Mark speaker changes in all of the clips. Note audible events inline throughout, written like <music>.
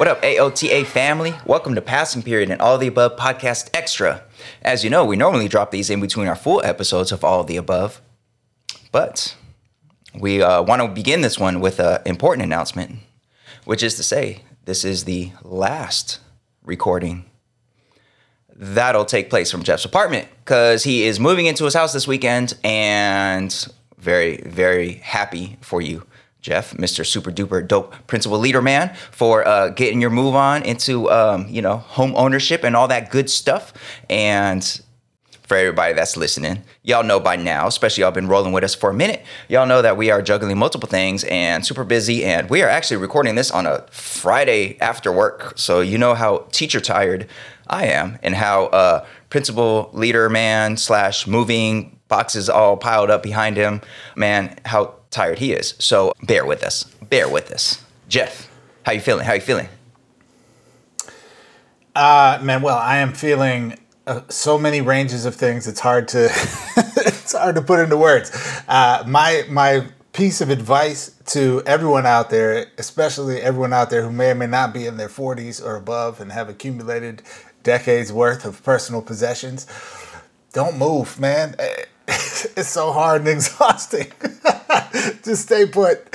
Speaker 1: What up, AOTA family? Welcome to Passing Period and All the Above Podcast Extra. As you know, we normally drop these in between our full episodes of All the Above, but we uh, want to begin this one with an important announcement, which is to say, this is the last recording that'll take place from Jeff's apartment because he is moving into his house this weekend and very, very happy for you. Jeff, Mr. Super Duper Dope Principal Leader Man, for uh, getting your move on into um, you know home ownership and all that good stuff. And for everybody that's listening, y'all know by now, especially y'all been rolling with us for a minute, y'all know that we are juggling multiple things and super busy. And we are actually recording this on a Friday after work, so you know how teacher tired I am and how uh, principal leader man slash moving boxes all piled up behind him, man, how tired he is. So bear with us. Bear with us. Jeff, how you feeling? How you feeling?
Speaker 2: Uh, Manuel, I am feeling uh, so many ranges of things. It's hard to <laughs> it's hard to put into words. Uh, my my piece of advice to everyone out there, especially everyone out there who may or may not be in their 40s or above and have accumulated decades worth of personal possessions, don't move, man. <laughs> It's so hard and exhausting. <laughs> Just stay put.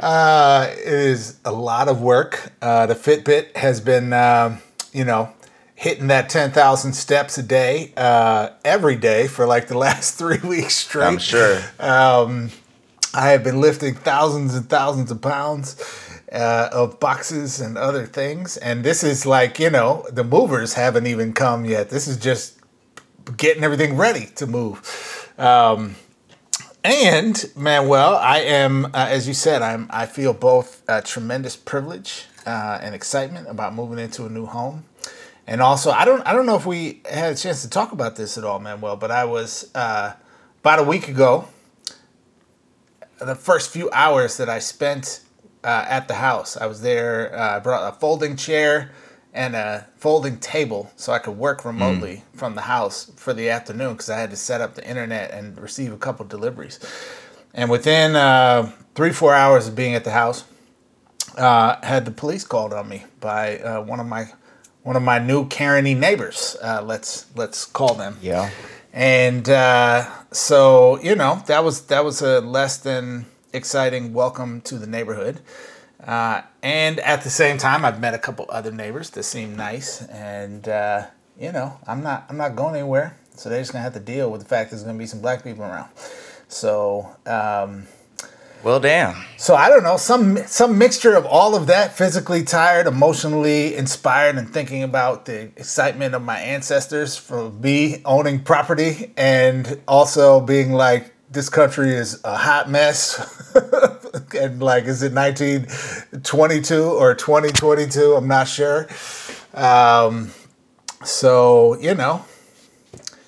Speaker 2: Uh, it is a lot of work. Uh, the Fitbit has been, um, you know, hitting that 10,000 steps a day uh, every day for like the <laughs> last three weeks straight.
Speaker 1: I'm sure.
Speaker 2: Um, I have been lifting thousands and thousands of pounds uh, of boxes and other things. And this is like, you know, the movers haven't even come yet. This is just getting everything ready to move. Um, and Manuel, I am, uh, as you said, I'm. I feel both a tremendous privilege uh, and excitement about moving into a new home, and also I don't. I don't know if we had a chance to talk about this at all, Manuel. But I was uh, about a week ago. The first few hours that I spent uh, at the house, I was there. Uh, I brought a folding chair and a folding table so I could work remotely mm. from the house for the afternoon because I had to set up the internet and receive a couple deliveries. And within uh, three, four hours of being at the house, uh, had the police called on me by uh, one of my one of my new Kareny neighbors. Uh, let's let's call them.
Speaker 1: Yeah.
Speaker 2: And uh, so you know that was that was a less than exciting welcome to the neighborhood. Uh, and at the same time, I've met a couple other neighbors that seem nice, and uh, you know, I'm not I'm not going anywhere, so they're just gonna have to deal with the fact there's gonna be some black people around. So, um,
Speaker 1: well, damn.
Speaker 2: So I don't know some some mixture of all of that, physically tired, emotionally inspired, and thinking about the excitement of my ancestors for me owning property, and also being like, this country is a hot mess. <laughs> <laughs> and like, is it 1922 or 2022? I'm not sure. Um, so, you know,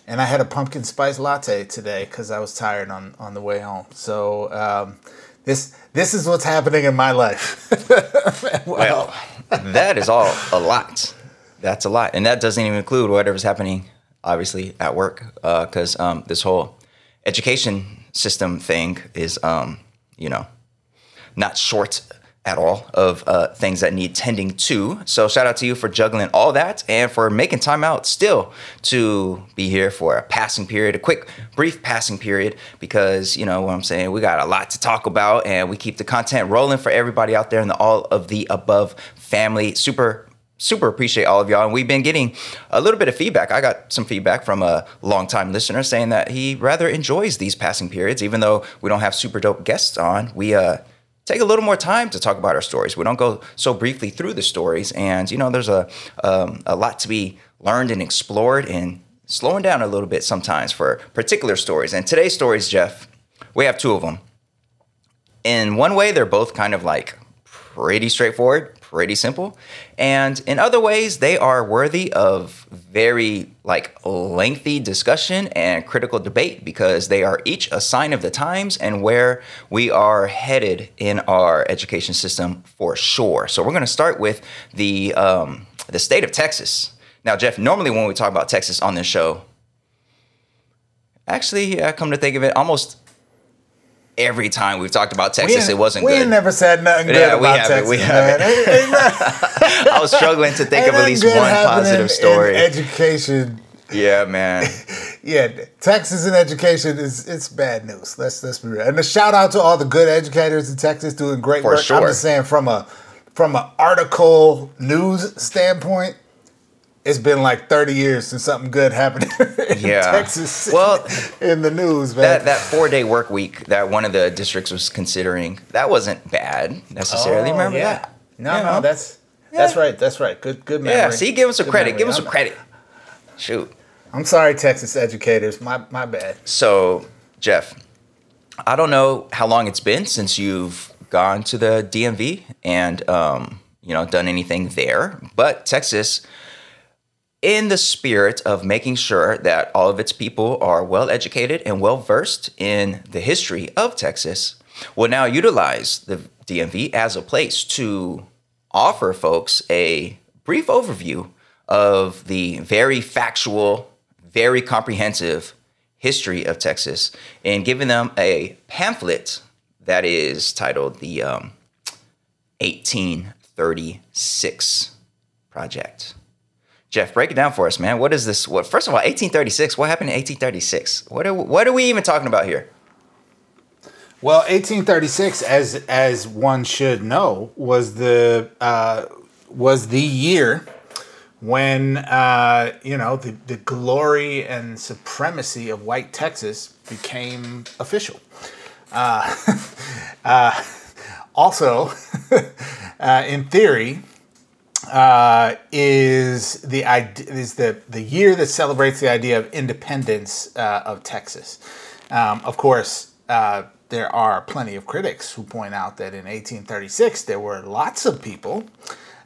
Speaker 2: and I had a pumpkin spice latte today because I was tired on, on the way home. So, um, this this is what's happening in my life. <laughs>
Speaker 1: well, that is all a lot. That's a lot, and that doesn't even include whatever's happening, obviously, at work. Because uh, um, this whole education system thing is, um, you know, not short at all of uh, things that need tending to. So shout out to you for juggling all that and for making time out still to be here for a passing period, a quick, brief passing period, because you know what I'm saying. We got a lot to talk about, and we keep the content rolling for everybody out there in the all of the above family. Super super appreciate all of y'all. And we've been getting a little bit of feedback. I got some feedback from a longtime listener saying that he rather enjoys these passing periods, even though we don't have super dope guests on. We uh, take a little more time to talk about our stories. We don't go so briefly through the stories, and you know, there's a um, a lot to be learned and explored, and slowing down a little bit sometimes for particular stories. And today's stories, Jeff, we have two of them. In one way, they're both kind of like pretty straightforward, pretty simple. And in other ways, they are worthy of very like lengthy discussion and critical debate because they are each a sign of the times and where we are headed in our education system for sure. So we're going to start with the um, the state of Texas. Now, Jeff, normally when we talk about Texas on this show, actually, I come to think of it, almost every time we've talked about Texas, it wasn't
Speaker 2: we
Speaker 1: good.
Speaker 2: ain't never said nothing good
Speaker 1: Yeah, we
Speaker 2: about
Speaker 1: haven't,
Speaker 2: Texas,
Speaker 1: we haven't.
Speaker 2: Ain't- ain't <laughs> nothing-
Speaker 1: I was struggling to think
Speaker 2: ain't
Speaker 1: of at least one positive
Speaker 2: in
Speaker 1: story.
Speaker 2: education.
Speaker 1: yeah, man. <laughs>
Speaker 2: Yeah, Texas in education is it's bad news. Let's let's be real. And a shout out to all the good educators in Texas doing great
Speaker 1: For
Speaker 2: work. I'm just saying from a from an article news standpoint, it's been like 30 years since something good happened <laughs> in
Speaker 1: Yeah.
Speaker 2: Texas.
Speaker 1: Well, <laughs>
Speaker 2: in the news, man.
Speaker 1: That that four day work week that one of the districts was considering that wasn't bad necessarily.
Speaker 2: Oh,
Speaker 1: Remember
Speaker 2: yeah.
Speaker 1: that?
Speaker 2: No,
Speaker 1: You
Speaker 2: no,
Speaker 1: know?
Speaker 2: that's that's
Speaker 1: Yeah.
Speaker 2: right. That's right. Good good memory.
Speaker 1: yeah. See, give us some
Speaker 2: Good
Speaker 1: credit.
Speaker 2: memory.
Speaker 1: Give us some
Speaker 2: I'm-
Speaker 1: credit. Shoot.
Speaker 2: I'm sorry, Texas educators. My my bad.
Speaker 1: So, Jeff, I don't know how long it's been since you've gone to the DMV and um, you know done anything there, but Texas, in the spirit of making sure that all of its people are well educated and well versed in the history of Texas, will now utilize the DMV as a place to offer folks a brief overview of the very factual, very comprehensive history of Texas and giving them a pamphlet that is titled the um, 1836 Project. Jeff, break it down for us, man. What is this? What first of all, 1836? What happened in 1836? What are, what are we even talking about here?
Speaker 2: Well, 1836, as as one should know, was the uh, was the year when uh, you know the, the glory and supremacy of white Texas became official. Uh, <laughs> uh, also, <laughs> uh, in theory, uh, is the is the the year that celebrates the idea of independence uh, of Texas. Um, of course, uh, there are plenty of critics who point out that in 1836 there were lots of people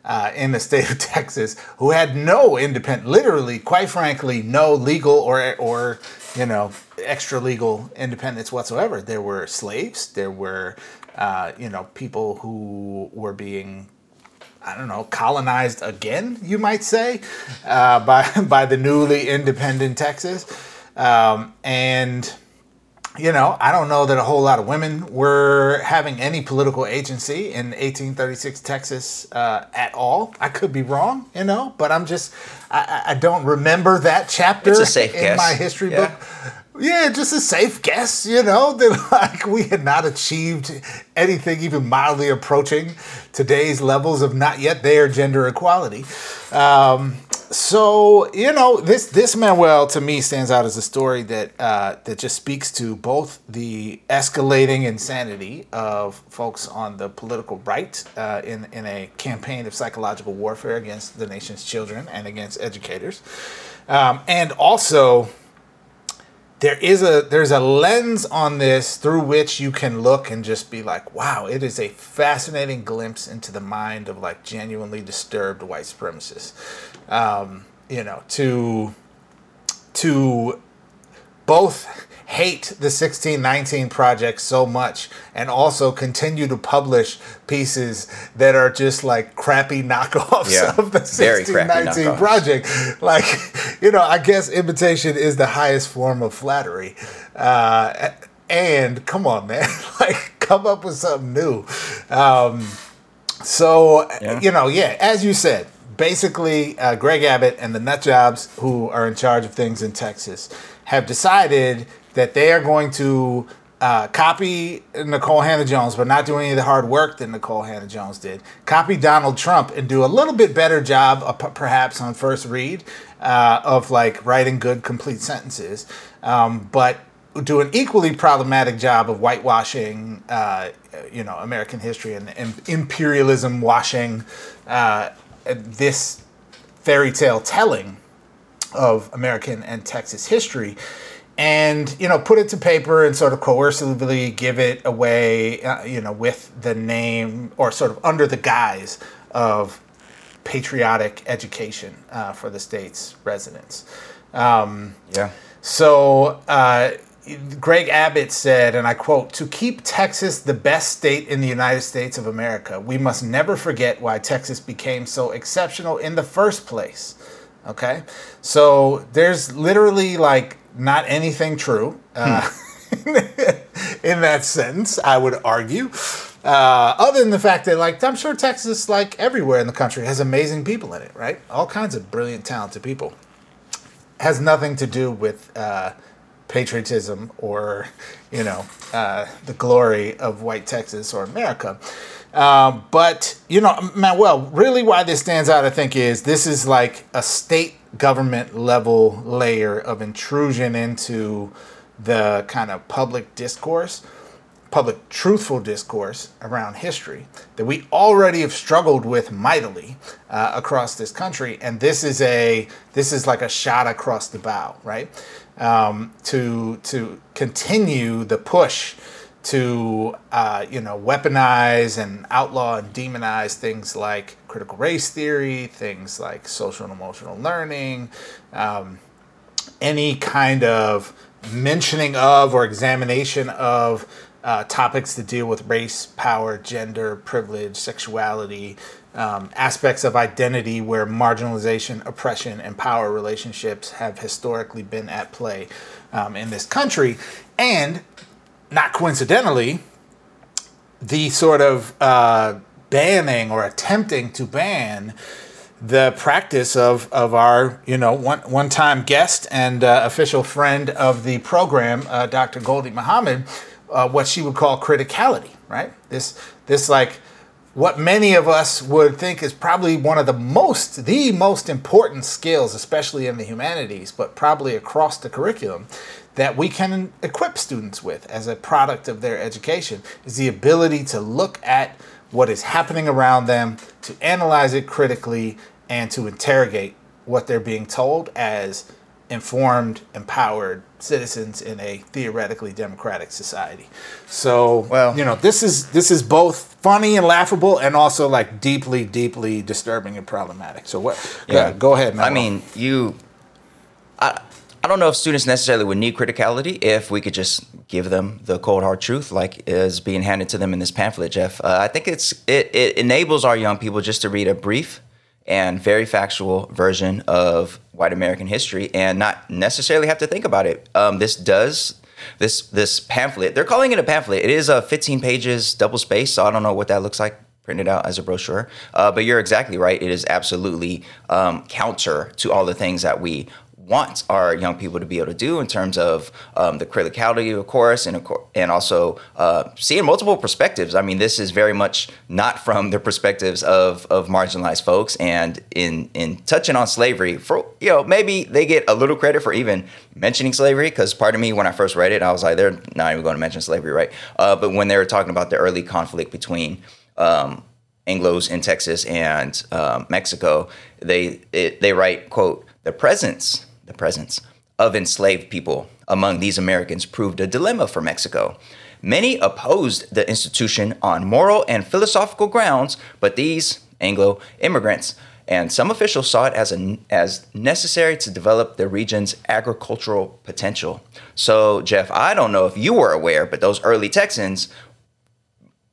Speaker 2: uh, in the state of <laughs> Texas who had no independent, literally, quite frankly, no legal or or you know extra legal independence whatsoever. There were slaves. There were uh, you know people who were being I don't know, colonized again, you might say, uh, <laughs> by by the newly independent Texas, um, and you know, I don't know that a whole lot of women were having any political agency in 1836 Texas uh, at all. I could be wrong, you know, but I'm just I, I- don't remember that chapter
Speaker 1: It's a safe
Speaker 2: in
Speaker 1: guess.
Speaker 2: my history
Speaker 1: Yeah.
Speaker 2: book. Yeah, just a safe guess, you know, <laughs> that like we had not achieved anything even mildly approaching today's levels of not yet there gender equality. Um, so you know, this this Manuel to me stands out as a story that uh, that just speaks to both the escalating insanity of folks on the political right uh, in in a campaign of psychological warfare against the nation's children and against educators, um, and also there is a there's a lens on this through which you can look and just be like wow it is a fascinating glimpse into the mind of like genuinely disturbed white supremacists. Um, you know to to both hate the 1619 project so much and also continue to publish pieces that are just like crappy knockoffs
Speaker 1: Yeah,
Speaker 2: of the 1619 project. Like you know i guess imitation is the highest form of flattery. Uh, and come on man <laughs> like come up with something new. Um, so
Speaker 1: Yeah.
Speaker 2: you know, yeah, as you said, basically, uh, Greg Abbott and the nut jobs who are in charge of things in Texas have decided that they are going to uh, copy Nikole Hannah-Jones, but not do any of the hard work that Nikole Hannah-Jones did. Copy Donald Trump and do a little bit better job, uh, p- perhaps on first read, uh, of like writing good, complete sentences, um, but do an equally problematic job of whitewashing, uh, you know, American history and, and imperialism washing uh, this fairy tale telling of American and Texas history, and you know, put it to paper and sort of coercively give it away, uh, you know, with the name or sort of under the guise of patriotic education uh, for the state's residents. Um,
Speaker 1: Yeah.
Speaker 2: so uh, Greg Abbott said, and I quote, to keep Texas the best state in the United States of America, we must never forget why Texas became so exceptional in the first place. Okay? So there's literally like not anything true. Uh, <laughs> in that sentence, I would argue. Uh, other than the fact that, like, I'm sure Texas, like everywhere in the country, has amazing people in it, right? All kinds of brilliant, talented people. Has nothing to do with uh, patriotism or, you know, uh, the glory of white Texas or America. Um, but you know, Manuel, really, why this stands out, I think, is this is like a state government level layer of intrusion into the kind of public discourse, public truthful discourse around history that we already have struggled with mightily uh, across this country, and this is a this is like a shot across the bow, right? Um, to to continue the push to uh, you know weaponize and outlaw and demonize things like critical race theory, things like social and emotional learning, um, any kind of mentioning of or examination of uh, topics to deal with race, power, gender, privilege, sexuality, um, aspects of identity where marginalization, oppression, and power relationships have historically been at play um, in this country. And not coincidentally, the sort of uh, banning or attempting to ban the practice of, of our, you know, one, one-time guest and uh, official friend of the program, uh, Dr. Gholdy Muhammad, uh, what she would call criticality, right? This, this like, what many of us would think is probably one of the most, the most important skills, especially in the humanities, but probably across the curriculum, that we can equip students with as a product of their education is the ability to look at what is happening around them, to analyze it critically, and to interrogate what they're being told as informed, empowered citizens in a theoretically democratic society. So, well, you know, this is this is both funny and laughable, and also like deeply, deeply disturbing and problematic. So, what? Yeah, uh, go ahead.
Speaker 1: Manuel. I mean, you. I, I don't know if students necessarily would need criticality if we could just give them the cold hard truth, like is being handed to them in this pamphlet, Jeff. Uh, I think it's it, it enables our young people just to read a brief and very factual version of white American history and not necessarily have to think about it. Um, this does this this pamphlet. They're calling it a pamphlet. It is a 15 pages double space, so I don't know what that looks like printed out as a brochure. Uh, but you're exactly right. It is absolutely um, counter to all the things that we want our young people to be able to do in terms of um, the criticality, of course, and and also uh, seeing multiple perspectives. I mean, this is very much not from the perspectives of of marginalized folks, and in in touching on slavery, for you know, maybe they get a little credit for even mentioning slavery because part of me, when I first read it, I was like, they're not even going to mention slavery, right? Uh, but when they were talking about the early conflict between um, Anglo's in Texas and um, Mexico, they it, they write quote the presence the presence of enslaved people among these Americans proved a dilemma for Mexico. Many opposed the institution on moral and philosophical grounds, but these Anglo immigrants and some officials saw it as, a, as necessary to develop the region's agricultural potential. So, Jeff, I don't know if you were aware, but those early Texans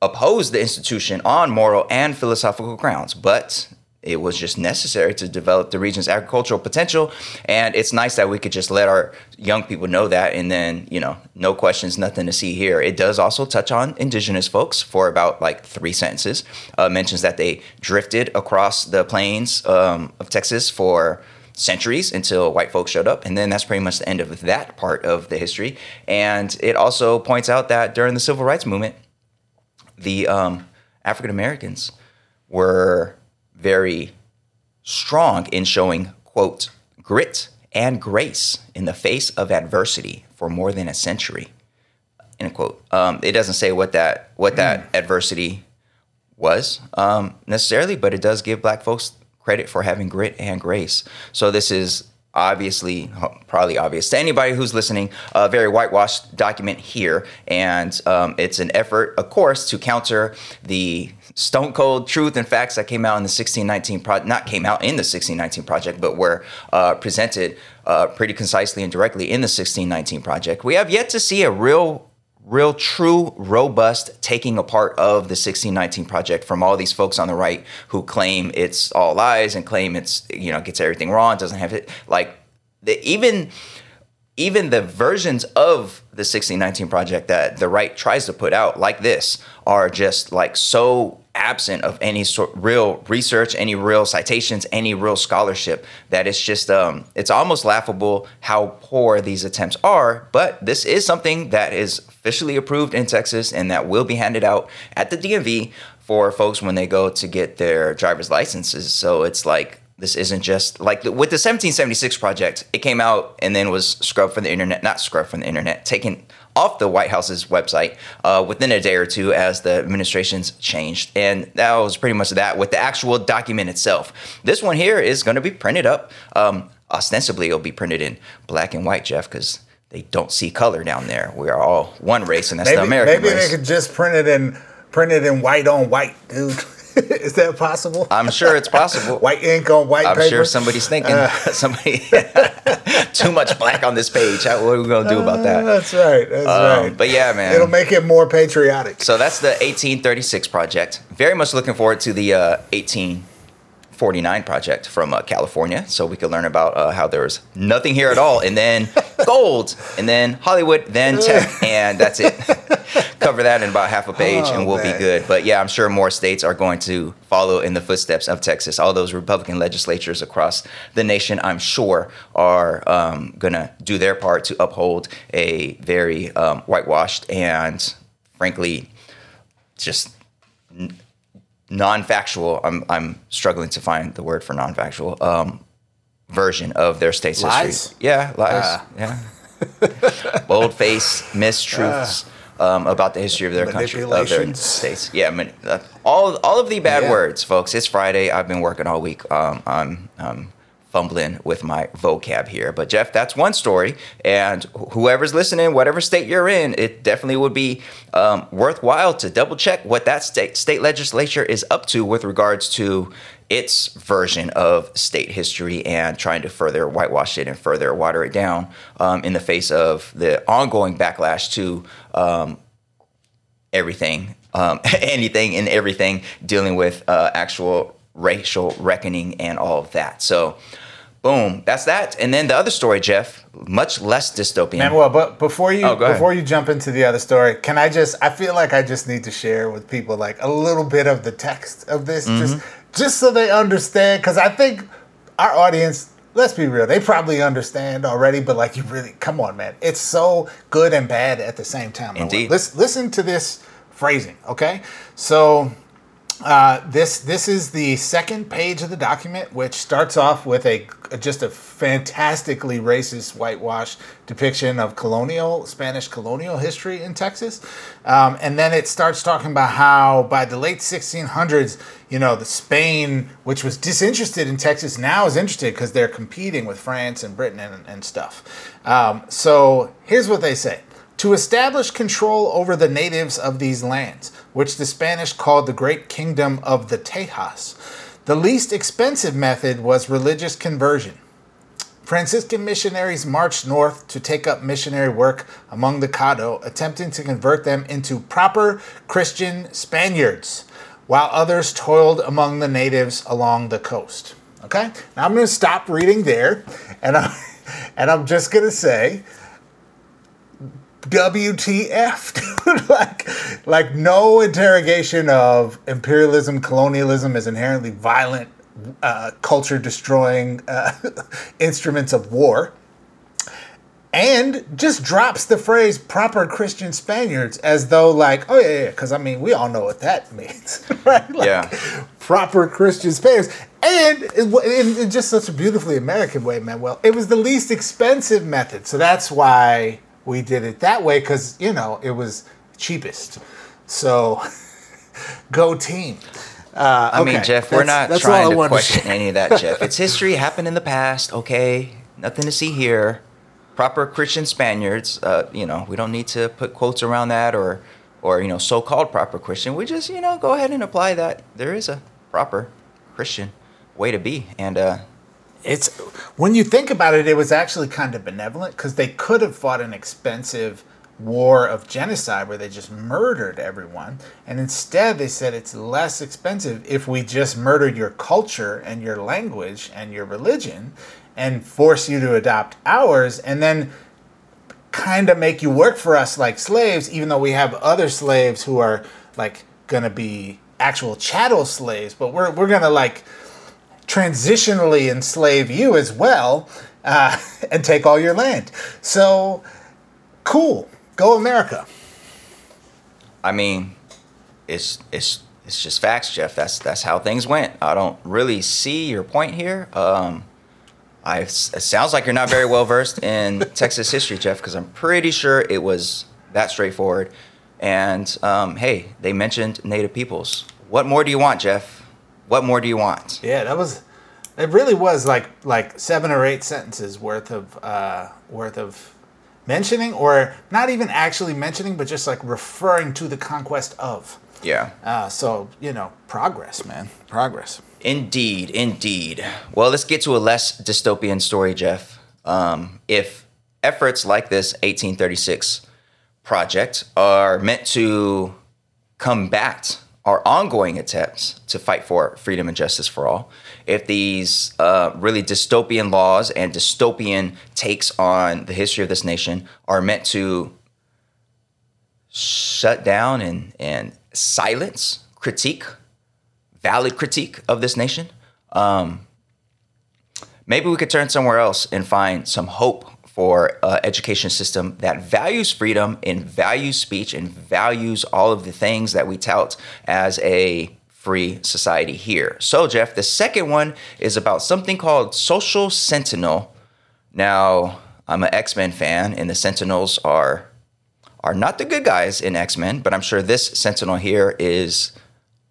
Speaker 1: opposed the institution on moral and philosophical grounds. But it was just necessary to develop the region's agricultural potential. And it's nice that we could just let our young people know that. And then, you know, no questions, nothing to see here. It does also touch on indigenous folks for about like three sentences. Uh, mentions that they drifted across the plains um, of Texas for centuries until white folks showed up. And then that's pretty much the end of that part of the history. And it also points out that during the civil rights movement, the um, African Americans were very strong in showing, quote, grit and grace in the face of adversity for more than a century, end quote. Um, it doesn't say what that what that mm. adversity was um, necessarily, but it does give black folks credit for having grit and grace. So this is obviously, probably obvious to anybody who's listening, a very whitewashed document here. And um, it's an effort, of course, to counter the stone cold truth and facts that came out in the 1619 project, not came out in the 1619 project, but were uh, presented uh, pretty concisely and directly in the 1619 project. We have yet to see a real real true robust taking apart of the 1619 project from all these folks on the right who claim it's all lies and claim it's you know gets everything wrong doesn't have it like the, even even the versions of the 1619 project that the right tries to put out, like this, are just like so absent of any sort real research, any real citations, any real scholarship that it's just um it's almost laughable how poor these attempts are. But this is something that is officially approved in Texas and that will be handed out at the DMV for folks when they go to get their driver's licenses. So it's like this isn't just like with the 1776 project, it came out and then was scrubbed from the internet, not scrubbed from the internet, taken off the White House's website uh, within a day or two as the administrations changed. And that was pretty much that with the actual document itself. This one here is going to be printed up. Um, ostensibly, it'll be printed in black and white, Jeff, because they don't see color down there. We are all one race, and that's
Speaker 2: maybe,
Speaker 1: the American
Speaker 2: maybe
Speaker 1: race.
Speaker 2: they could just print it in print it in white on white, dude. <laughs> Is that possible?
Speaker 1: I'm sure it's possible. <laughs>
Speaker 2: white ink on white
Speaker 1: I'm
Speaker 2: paper.
Speaker 1: sure somebody's thinking
Speaker 2: Uh. <laughs>
Speaker 1: somebody too much black on this page. How, what are we gonna do about
Speaker 2: Uh,
Speaker 1: that?
Speaker 2: that's right. That's
Speaker 1: Um,
Speaker 2: right.
Speaker 1: but yeah, man.
Speaker 2: It'll make it more patriotic.
Speaker 1: So that's the 1836 project. Very much looking forward to the uh, 1849 project from uh, California, so we could learn about uh, how there was nothing here at all, and then <laughs> gold, and then Hollywood, then tech, and that's it. <laughs> Cover that in about half a page,
Speaker 2: Oh,
Speaker 1: and we'll be good. But yeah, I'm sure more states are going to follow in the footsteps of Texas. All those Republican legislatures across the nation, I'm sure, are um, gonna do their part to uphold a very um, whitewashed and, frankly, just non-factual. I'm I'm struggling to find the word for non-factual um, version of their state's
Speaker 2: Lies?
Speaker 1: history. Yeah, lies.
Speaker 2: Ah.
Speaker 1: Yeah, <laughs> bold-faced mistruths. Um, about the history of their country, of their states. Yeah, I mean, uh, all all of the bad
Speaker 2: Yeah.
Speaker 1: words, folks. It's Friday. I've been working all week. Um, I'm um, fumbling with my vocab here, but Jeff, that's one story. And whoever's listening, whatever state you're in, it definitely would be um, worthwhile to double check what that state state legislature is up to with regards to its version of state history and trying to further whitewash it and further water it down um, in the face of the ongoing backlash to um, everything, um, <laughs> anything and everything dealing with uh, actual racial reckoning and all of that. So, boom, that's that. And then the other story, Jeff, much less dystopian.
Speaker 2: Manuel, but before you
Speaker 1: Oh,
Speaker 2: before you jump into the other story, can I just I feel like I just need to share with people like a little bit of the text of this
Speaker 1: Mm-hmm.
Speaker 2: just just so they understand cuz I think our audience let's be real, they probably understand already, but like you really come on, man. It's so good and bad at the same time.
Speaker 1: Indeed.
Speaker 2: Listen, listen to this phrasing, okay? So uh, this this is the second page of the document, which starts off with a just a fantastically racist whitewash depiction of colonial Spanish colonial history in Texas, um, and then it starts talking about how by the late 1600s, you know, the Spain, which was disinterested in Texas, now is interested because they're competing with France and Britain and, and stuff. Um, so here's what they say to establish control over the natives of these lands, which the Spanish called the Great Kingdom of the Tejas. The least expensive method was religious conversion. Franciscan missionaries marched north to take up missionary work among the Caddo, attempting to convert them into proper Christian Spaniards, while others toiled among the natives along the coast. Okay? Now I'm going to stop reading there, and I'm, <laughs> and I'm just going to say WTF, <laughs> dude. like, like no interrogation of imperialism, colonialism as inherently violent, uh, culture destroying uh, <laughs> instruments of war. And just drops the phrase proper Christian Spaniards as though, like, oh, yeah, yeah, because I mean, we all know what that <laughs> means, right? Like,
Speaker 1: Yeah.
Speaker 2: proper Christian Spaniards. And in just such a beautifully American way, Manuel, it was the least expensive method. So that's why we did it that way, because, you know, it was cheapest. So <laughs> go team. Uh,
Speaker 1: I mean, Jeff, we're
Speaker 2: that's-
Speaker 1: not
Speaker 2: that's
Speaker 1: trying to question
Speaker 2: share.
Speaker 1: any of that, Jeff. It's history, happened in the past, okay? Nothing to see here. Proper Christian Spaniards, uh, you know, we don't need to put quotes around that or, or you know, so-called proper Christian. We just, you know, go ahead and apply that. There is a proper Christian way to be, and uh,
Speaker 2: It's when you think about it, it was actually kind of benevolent because they could have fought an expensive war of genocide where they just murdered everyone, and instead they said it's less expensive if we just murdered your culture and your language and your religion, and force you to adopt ours, and then kind of make you work for us like slaves, even though we have other slaves who are like going to be actual chattel slaves, but we're, we're going to like transitionally enslave you as well uh, <laughs> and take all your land. So cool. Go America.
Speaker 1: I mean, it's it's it's just facts, Jeff. That's that's how things went. I don't really see your point here. Um, I, it sounds like you're not very well versed in <laughs> Texas history, Jeff, because I'm pretty sure it was that straightforward. And um, hey, they mentioned Native peoples. What more do you want, Jeff? What more do you want?
Speaker 2: Yeah, that was. It really was like like seven or eight sentences worth of uh, worth of mentioning, or not even actually mentioning, but just like referring to the conquest of.
Speaker 1: Yeah.
Speaker 2: Uh, so you know, progress, man, progress.
Speaker 1: Indeed, indeed. Well, let's get to a less dystopian story, Jeff. Um, if efforts like this 1836 project are meant to combat our ongoing attempts to fight for freedom and justice for all, if these uh, really dystopian laws and dystopian takes on the history of this nation are meant to shut down and, and silence critique valid critique of this nation, um, maybe we could turn somewhere else and find some hope for an education system that values freedom and values speech and values all of the things that we tout as a free society here. So, Jeff, the second one is about something called Social Sentinel. Now, I'm an X Men fan, and the Sentinels are are not the good guys in X Men, but I'm sure this Sentinel here is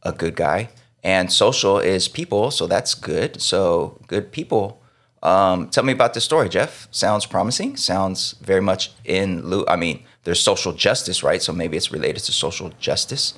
Speaker 1: a good guy and social is people, so that's good. So good people. Um, tell me about this story, Jeff. Sounds promising. Sounds very much in lieu. I mean, there's social justice, right? So maybe it's related to social justice,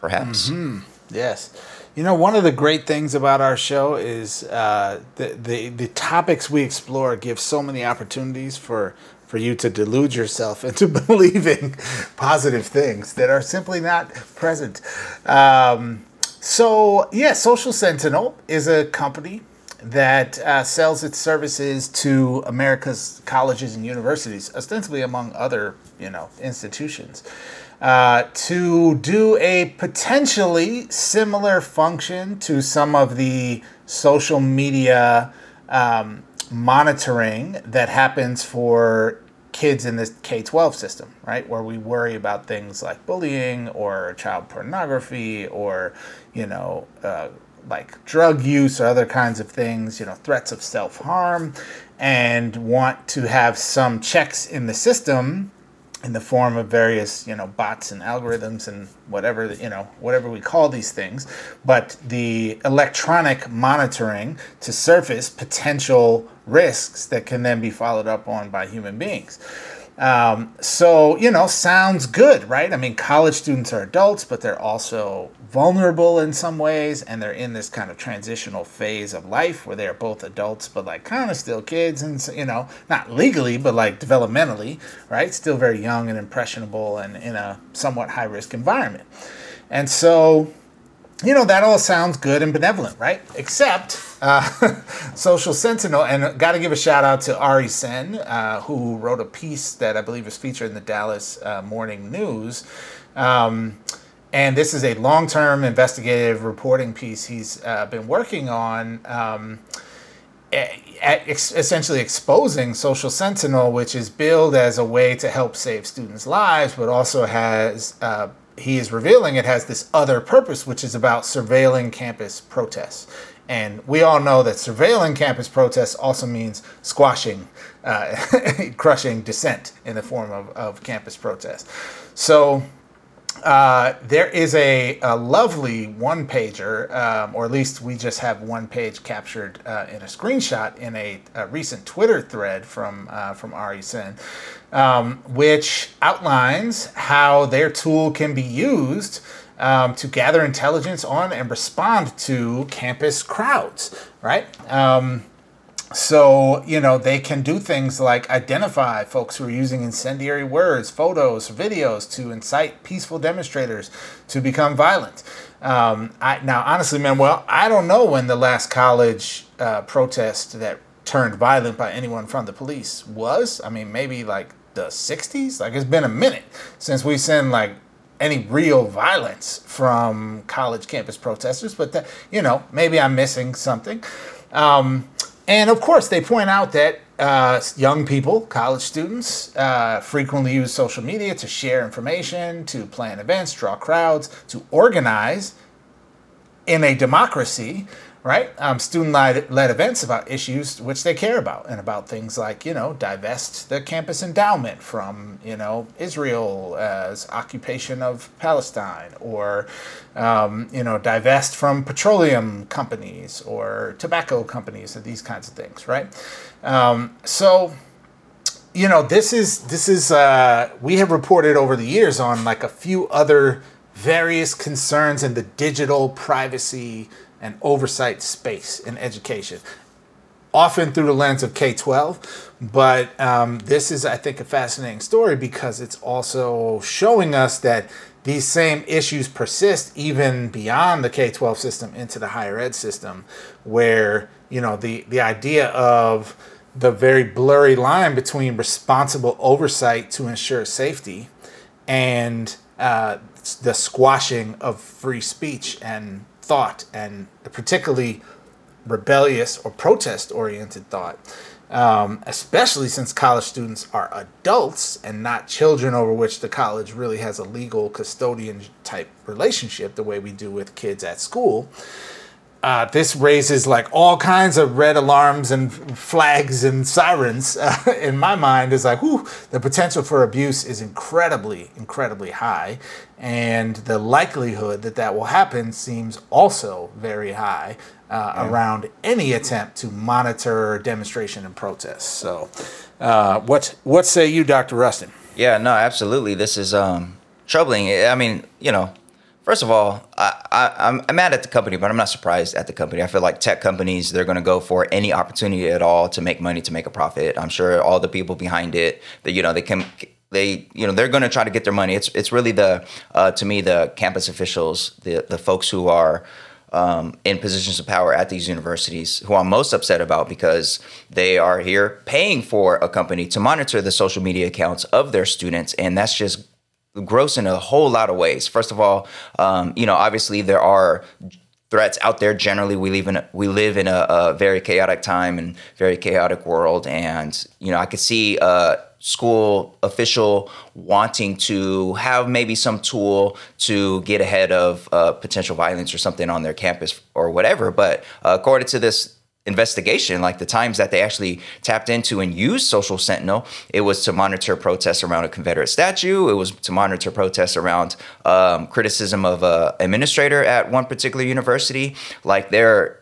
Speaker 1: perhaps.
Speaker 2: Mm-hmm. Yes. You know, one of the great things about our show is uh, the, the the topics we explore give so many opportunities for for you to delude yourself <laughs> into believing positive things that are simply not present. Um, so, yeah, Social Sentinel is a company that uh, sells its services to America's colleges and universities, ostensibly among other, you know, institutions, uh, to do a potentially similar function to some of the social media um, monitoring that happens for kids in this K 12 system, right? Where we worry about things like bullying or child pornography or, you know, uh, like drug use or other kinds of things, you know, threats of self harm, and want to have some checks in the system in the form of various you know bots and algorithms and whatever you know whatever we call these things. But the electronic monitoring to surface potential risks that can then be followed up on by human beings um, so, you know, sounds good, right? I mean, college students are adults, but they're also vulnerable in some ways, and they're in this kind of transitional phase of life where they're both adults, but like kind of still kids, and, you know, not legally, but like developmentally, right? Still very young and impressionable and in a somewhat high risk environment. And so, you know, that all sounds good and benevolent, right? Except uh, <laughs> Social Sentinel, and got to give a shout out to Ari Sen, uh, who wrote a piece that I believe is featured in the Dallas uh, Morning News. Um, and this is a long term investigative reporting piece he's uh, been working on. Um, at essentially exposing Social Sentinel, which is billed as a way to help save students' lives, but also has uh, he is revealing it has this other purpose, which is about surveilling campus protests. And we all know that surveilling campus protests also means squashing, uh, <laughs> crushing dissent in the form of, of campus protests. So uh, there is a, a lovely one pager, um, or at least we just have one page captured uh, in a screenshot in a, a recent Twitter thread from uh, from Ari Sen, um, which outlines how their tool can be used um, to gather intelligence on and respond to campus crowds, right? So, you know, they can do things like identify folks who are using incendiary words, photos, videos to incite peaceful demonstrators to become violent. Um, I, now, honestly, man, well, I don't know when the last college uh, protest that turned violent by anyone from the police was. I mean, maybe like the 60s. Like it's been a minute since we've seen like any real violence from college campus protesters, but that, you know, maybe I'm missing something. Um, and of course, they point out that uh, young people, college students, uh, frequently use social media to share information, to plan events, draw crowds, to organize in a democracy right? Um, student led events about issues which they care about and about things like, you know, divest the campus endowment from, you know, Israel as occupation of Palestine or, um, you know, divest from petroleum companies or tobacco companies and these kinds of things, right? Um, so, you know, this is, this is, uh, we have reported over the years on like a few other various concerns in the digital privacy and oversight space in education, often through the lens of K 12. But um, this is, I think, a fascinating story because it's also showing us that these same issues persist even beyond the K 12 system into the higher ed system, where, you know, the, the idea of the very blurry line between responsible oversight to ensure safety and uh, the squashing of free speech and thought and particularly rebellious or protest oriented thought. Um, especially since college students are adults and not children over which the college really has a legal custodian type relationship the way we do with kids at school uh, this raises like all kinds of red alarms and flags and sirens <laughs> uh, in my mind is like whew, the potential for abuse is incredibly incredibly high. And the likelihood that that will happen seems also very high uh, yeah. around any attempt to monitor demonstration and protest. So uh, what what say you dr rustin?
Speaker 1: Yeah no absolutely. This is um, troubling. I mean you know First of all, I, am I'm mad at the company, but I'm not surprised at the company. I feel like tech companies, they're going to go for any opportunity at all to make money, to make a profit. I'm sure all the people behind it, that you know, they can, they, you know, they're going to try to get their money. It's, it's really the, uh, to me, the campus officials, the, the folks who are um, in positions of power at these universities, who I'm most upset about because they are here paying for a company to monitor the social media accounts of their students, and that's just gross in a whole lot of ways. First of all, um, you know, obviously there are threats out there. Generally, we live in a, we live in a, a, very chaotic time and very chaotic world, and you know, I could see a school official wanting to have maybe some tool to get ahead of uh, potential violence or something on their campus or whatever. But uh, according to this investigation, like the times that they actually tapped into and used Social Sentinel, it was to monitor protests around a Confederate statue. It was to monitor protests around um, criticism of a administrator at one particular university. Like they're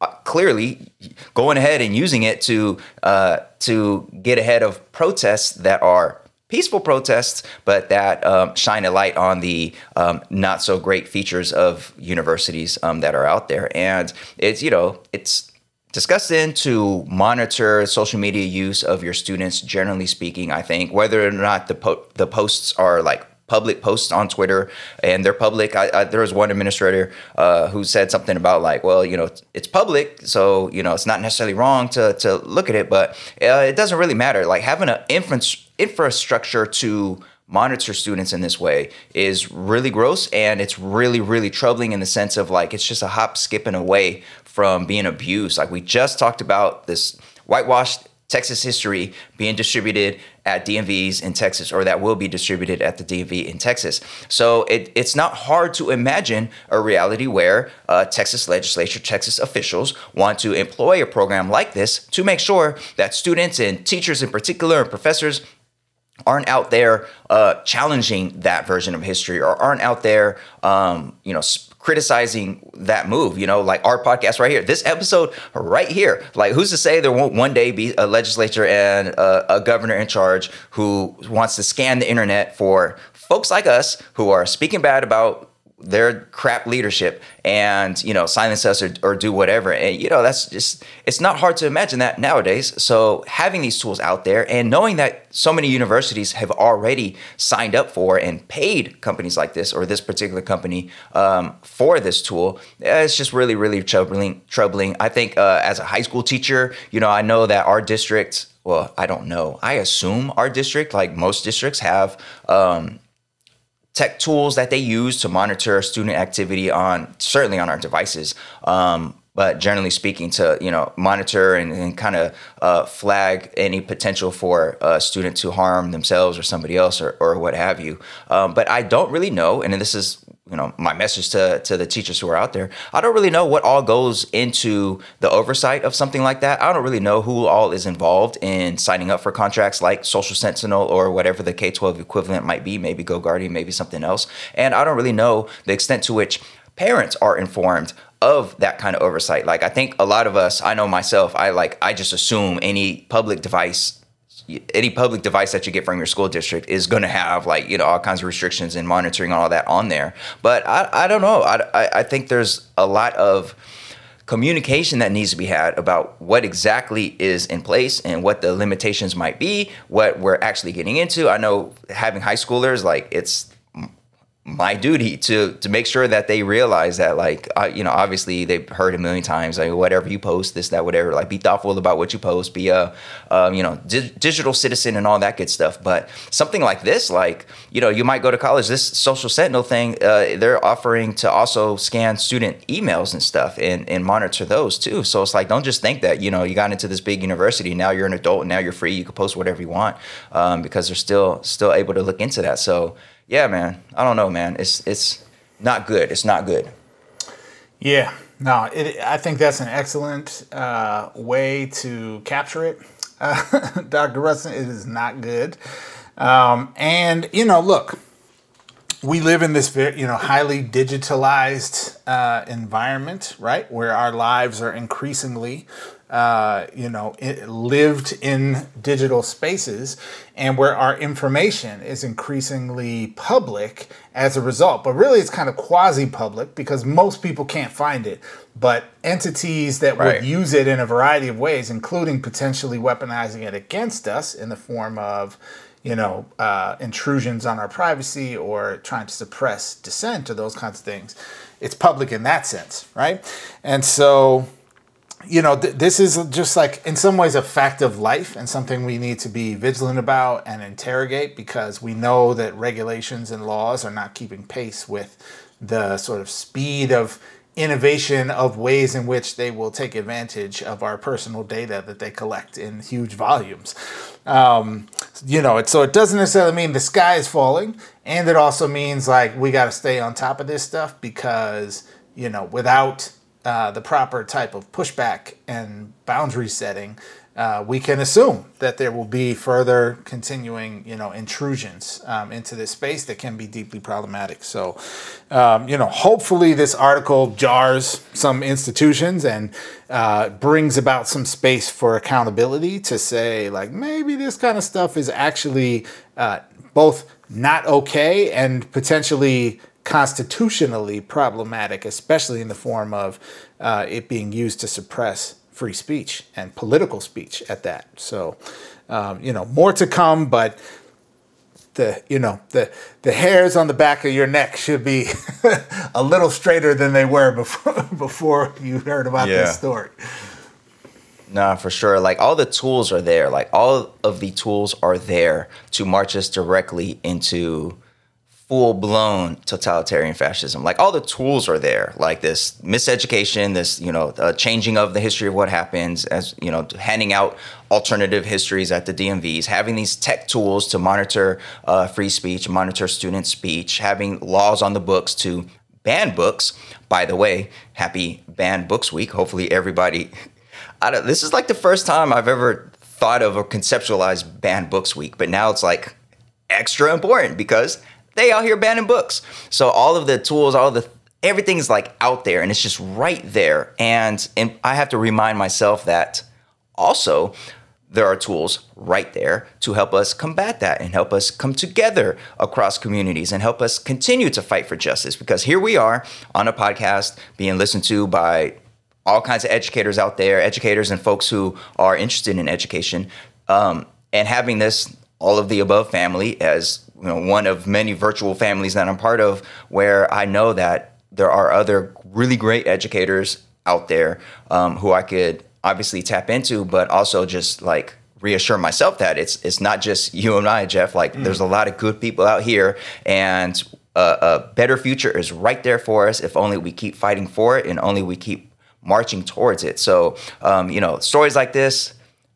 Speaker 1: uh, clearly going ahead and using it to uh, to get ahead of protests that are peaceful protests, but that um, shine a light on the um, not so great features of universities um, that are out there. And it's you know it's disgusting to monitor social media use of your students generally speaking i think whether or not the po- the posts are like public posts on twitter and they're public. I, I, there was one administrator uh, who said something about like well you know it's public so you know it's not necessarily wrong to, to look at it but uh, it doesn't really matter. Like having an infra- infrastructure to monitor students in this way is really gross and it's really really troubling in the sense of like it's just a hop skipping away from being abused. Like we just talked about this whitewashed Texas history being distributed at DMVs in Texas, or that will be distributed at the DMV in Texas. So it, it's not hard to imagine a reality where uh, Texas legislature, Texas officials want to employ a program like this to make sure that students and teachers in particular and professors aren't out there uh, challenging that version of history or aren't out there, um, you know, criticizing that move. You know, like our podcast right here, this episode right here. Like, who's to say there won't one day be a legislature and a, a governor in charge who wants to scan the internet for folks like us who are speaking bad about their crap leadership and you know silence us or, or do whatever. And you know that's just it's not hard to imagine that nowadays. So having these tools out there and knowing that so many universities have already signed up for and paid companies like this or this particular company um, for this tool it's just really really troubling troubling. I think uh, as a high school teacher you know i know that our district well i don't know. I assume our district like most districts have um, tech tools that they use to monitor student activity on certainly on our devices. Um, but generally speaking to you know monitor and, and kind of uh, flag any potential for a student to harm themselves or somebody else or, or what have you. Um, but i don't really know and this is you know my message to to the teachers who are out there. I don't really know what all goes into the oversight of something like that. I don't really know who all is involved in signing up for contracts like social sentinel or whatever the k-12 equivalent might be maybe GoGuardian maybe something else. And i don't really know the extent to which parents are informed of that kind of oversight. Like i think a lot of us i know myself i like i just assume any public device any public device that you get from your school district is going to have like you know all kinds of restrictions and monitoring and all that on there. But i, I don't know. I, I think there's a lot of communication that needs to be had about what exactly is in place and what the limitations might be what we're actually getting into. I know having high schoolers like it's my duty to to make sure that they realize that like uh, you know obviously they've heard a million times like whatever you post this that whatever like be thoughtful about what you post be a um, you know di- digital citizen and all that good stuff. But something like this like you know you might go to college this social sentinel thing uh, they're offering to also scan student emails and stuff and and monitor those too. So it's like don't just think that you know you got into this big university now you're an adult and now you're free you can post whatever you want um, because they're still still able to look into that. So yeah, man. I don't know, man. It's it's not good. It's not good.
Speaker 2: Yeah, no. It, I think that's an excellent uh, way to capture it, uh, Dr. Rustin. It is not good. Um, and you know, look, we live in this very, you know, highly digitalized uh, environment, right, where our lives are increasingly uh, you know, lived in digital spaces and where our information is increasingly public as a result. But really, it's kind of quasi public because most people can't find it. But entities that right. would use it in a variety of ways, including potentially weaponizing it against us in the form of, you know, uh, intrusions on our privacy or trying to suppress dissent or those kinds of things. It's public in that sense, right? And so you know, th- this is just like in some ways a fact of life and something we need to be vigilant about and interrogate because we know that regulations and laws are not keeping pace with the sort of speed of innovation of ways in which they will take advantage of our personal data that they collect in huge volumes. Um, you know, it, so it doesn't necessarily mean the sky is falling, and it also means like we got to stay on top of this stuff because you know without uh, the proper type of pushback and boundary setting, uh, we can assume that there will be further continuing, you know, intrusions um, into this space that can be deeply problematic. So, um, you know, hopefully this article jars some institutions and uh, brings about some space for accountability to say, like, maybe this kind of stuff is actually uh, both not okay and potentially constitutionally problematic, especially in the form of uh, it being used to suppress free speech and political speech at that. So, um, you know, more to come, but the you know the the hairs on the back of your neck should be <laughs> a little straighter than they were before <laughs> before you heard about yeah. this story.
Speaker 1: Nah, for sure. Like all the tools are there. Like all of the tools are there to march us directly into full blown totalitarian fascism. Like all the tools are there, like this miseducation, this you know uh, changing of the history of what happens, as you know, handing out alternative histories at the DMVs, having these tech tools to monitor uh, free speech, monitor student speech, having laws on the books to ban books. By the way, happy Banned Books Week. Hopefully, everybody. <laughs> this is like the first time I've ever thought of or conceptualized Banned Books Week, but now it's like extra important because they out here banning books. So all of the tools, all the everything's like out there and it's just right there. And and I have to remind myself that also there are tools right there to help us combat that and help us come together across communities and help us continue to fight for justice. Because here we are on a podcast being listened to by all kinds of educators out there, educators and folks who are interested in education, um, and having this all of the above family as you know, one of many virtual families that I'm part of, where I know that there are other really great educators out there um, who I could obviously tap into, but also just like reassure myself that it's it's not just you and I, Jeff. Like mm. there's a lot of good people out here, and a, a, better future is right there for us if only we keep fighting for it and only we keep marching towards it. So um, you know, stories like this.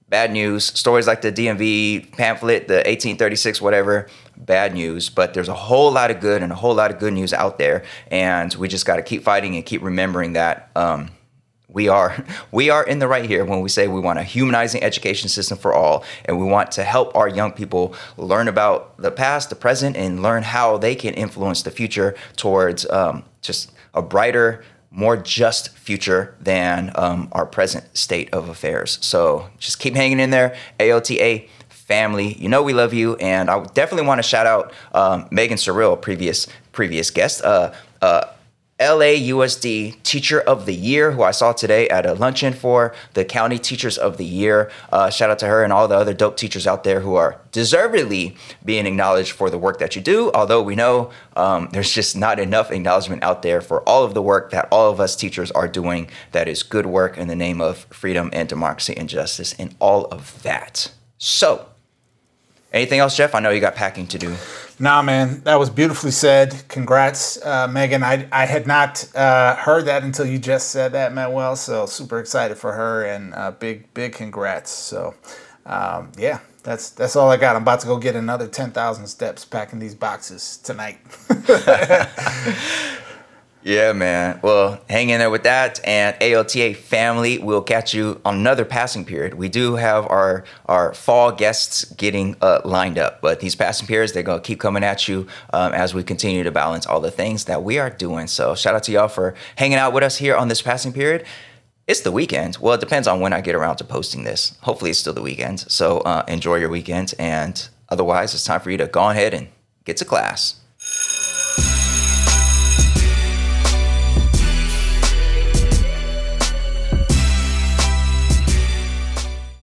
Speaker 1: Bad news. Stories like the DMV pamphlet, the 1836, whatever, bad news. But there's a whole lot of good and a whole lot of good news out there. And we just got to keep fighting and keep remembering that um, we are <laughs> we are in the right here when we say we want a humanizing education system for all and we want to help our young people learn about the past the present and learn how they can influence the future towards um, just a brighter more just future than um, our present state of affairs so just keep hanging in there aota family you know we love you and i definitely want to shout out um, megan Cyril, previous previous guest uh, uh, LAUSD Teacher of the Year, who I saw today at a luncheon for the County Teachers of the Year. Uh, shout out to her and all the other dope teachers out there who are deservedly being acknowledged for the work that you do. Although we know um, there's just not enough acknowledgement out there for all of the work that all of us teachers are doing that is good work in the name of freedom and democracy and justice and all of that. So, anything else, Jeff? I know you got packing to do.
Speaker 2: Nah, man, that was beautifully said. Congrats, uh, Megan. I, I had not uh, heard that until you just said that, Manuel. So super excited for her and uh, big big congrats. So um, yeah, that's that's all I got. I'm about to go get another ten thousand steps packing these boxes tonight. <laughs> <laughs>
Speaker 1: Yeah, man. Well, hang in there with that. And AOTA family, we'll catch you on another passing period. We do have our our fall guests getting uh, lined up, but these passing periods, they're going to keep coming at you um, as we continue to balance all the things that we are doing. So, shout out to y'all for hanging out with us here on this passing period. It's the weekend. Well, it depends on when I get around to posting this. Hopefully, it's still the weekend. So, uh, enjoy your weekend. And otherwise, it's time for you to go ahead and get to class.